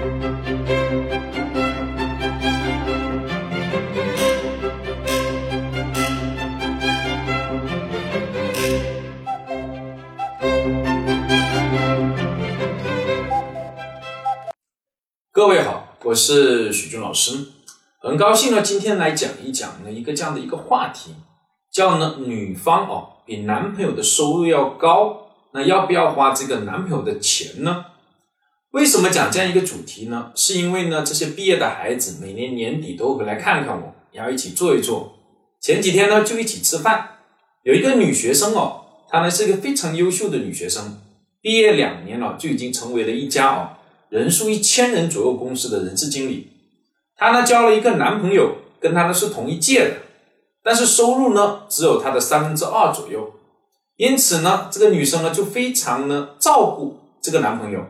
各位好，我是许军老师，很高兴呢，今天来讲一讲呢一个这样的一个话题，叫呢女方哦比男朋友的收入要高，那要不要花这个男朋友的钱呢？为什么讲这样一个主题呢？是因为呢这些毕业的孩子每年年底都会来看看我，然后一起坐一坐。前几天呢就一起吃饭，有一个女学生哦，她呢是一个非常优秀的女学生，毕业两年了就已经成为了一家哦。人数一千人左右公司的人事经理，她呢交了一个男朋友，跟她呢是同一届的，但是收入呢只有她的三分之二左右，因此呢这个女生呢就非常呢照顾这个男朋友，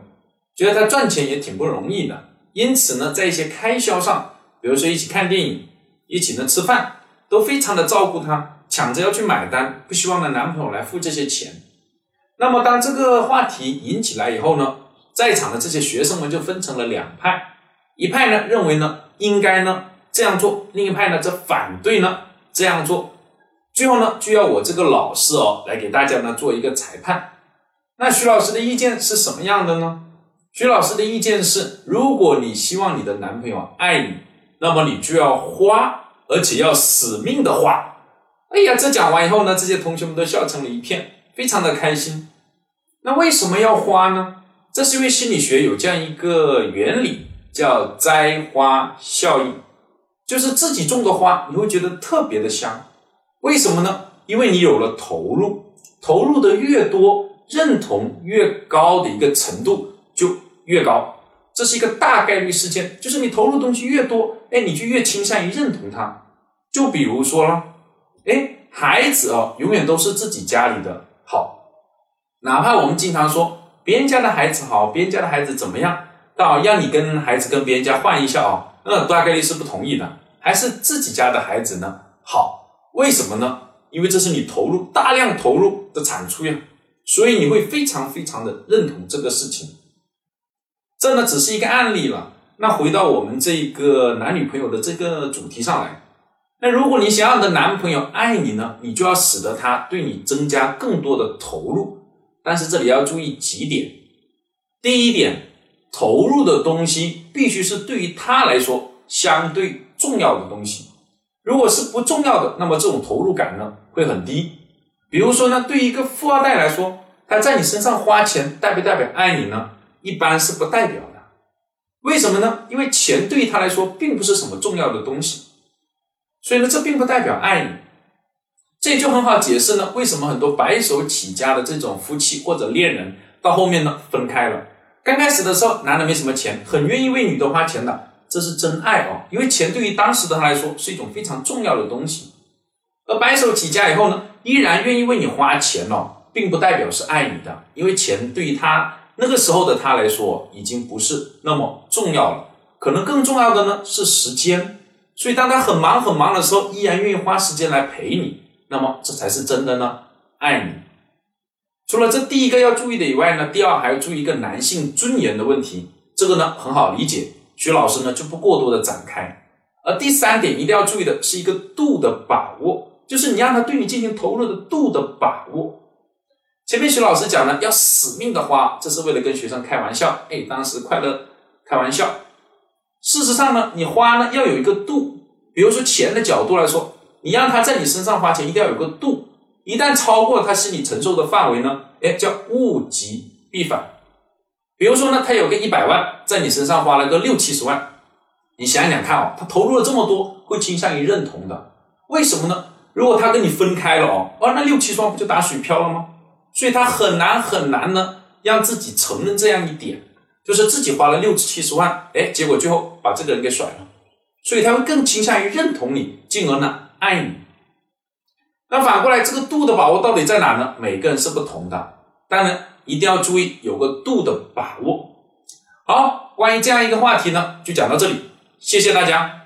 觉得他赚钱也挺不容易的，因此呢在一些开销上，比如说一起看电影，一起呢吃饭，都非常的照顾他，抢着要去买单，不希望呢男朋友来付这些钱。那么当这个话题引起来以后呢？在场的这些学生们就分成了两派，一派呢认为呢应该呢这样做，另一派呢则反对呢这样做。最后呢就要我这个老师哦来给大家呢做一个裁判。那徐老师的意见是什么样的呢？徐老师的意见是，如果你希望你的男朋友爱你，那么你就要花，而且要死命的花。哎呀，这讲完以后呢，这些同学们都笑成了一片，非常的开心。那为什么要花呢？这是因为心理学有这样一个原理，叫栽花效应，就是自己种的花，你会觉得特别的香。为什么呢？因为你有了投入，投入的越多，认同越高的一个程度越高。这是一个大概率事件，就是你投入东西越多，哎，你就越倾向于认同它。就比如说了，哎，孩子哦，永远都是自己家里的好，哪怕我们经常说。别人家的孩子好，别人家的孩子怎么样？到让你跟孩子跟别人家换一下哦，那大概率是不同意的。还是自己家的孩子呢？好，为什么呢？因为这是你投入大量投入的产出呀，所以你会非常非常的认同这个事情。这呢只是一个案例了。那回到我们这个男女朋友的这个主题上来，那如果你想要你的男朋友爱你呢，你就要使得他对你增加更多的投入。但是这里要注意几点。第一点，投入的东西必须是对于他来说相对重要的东西。如果是不重要的，那么这种投入感呢会很低。比如说呢，对于一个富二代来说，他在你身上花钱，代不代表爱你呢？一般是不代表的。为什么呢？因为钱对于他来说并不是什么重要的东西，所以呢，这并不代表爱你。这也就很好解释呢，为什么很多白手起家的这种夫妻或者恋人到后面呢分开了？刚开始的时候，男的没什么钱，很愿意为女的花钱的，这是真爱哦。因为钱对于当时的他来说是一种非常重要的东西。而白手起家以后呢，依然愿意为你花钱哦，并不代表是爱你的，因为钱对于他那个时候的他来说已经不是那么重要了。可能更重要的呢是时间，所以当他很忙很忙的时候，依然愿意花时间来陪你。那么这才是真的呢，爱你。除了这第一个要注意的以外呢，第二还要注意一个男性尊严的问题。这个呢很好理解，徐老师呢就不过多的展开。而第三点一定要注意的是一个度的把握，就是你让他对你进行投入的度的把握。前面徐老师讲了要死命的花，这是为了跟学生开玩笑，哎，当时快乐开玩笑。事实上呢，你花呢要有一个度，比如说钱的角度来说。你让他在你身上花钱，一定要有个度。一旦超过他心理承受的范围呢，哎，叫物极必反。比如说呢，他有个一百万，在你身上花了个六七十万，你想想看哦，他投入了这么多，会倾向于认同的。为什么呢？如果他跟你分开了哦，哦，那六七十万不就打水漂了吗？所以他很难很难呢，让自己承认这样一点，就是自己花了六七十万，哎，结果最后把这个人给甩了，所以他会更倾向于认同你，进而呢。爱你，那反过来，这个度的把握到底在哪呢？每个人是不同的，当然一定要注意有个度的把握。好，关于这样一个话题呢，就讲到这里，谢谢大家。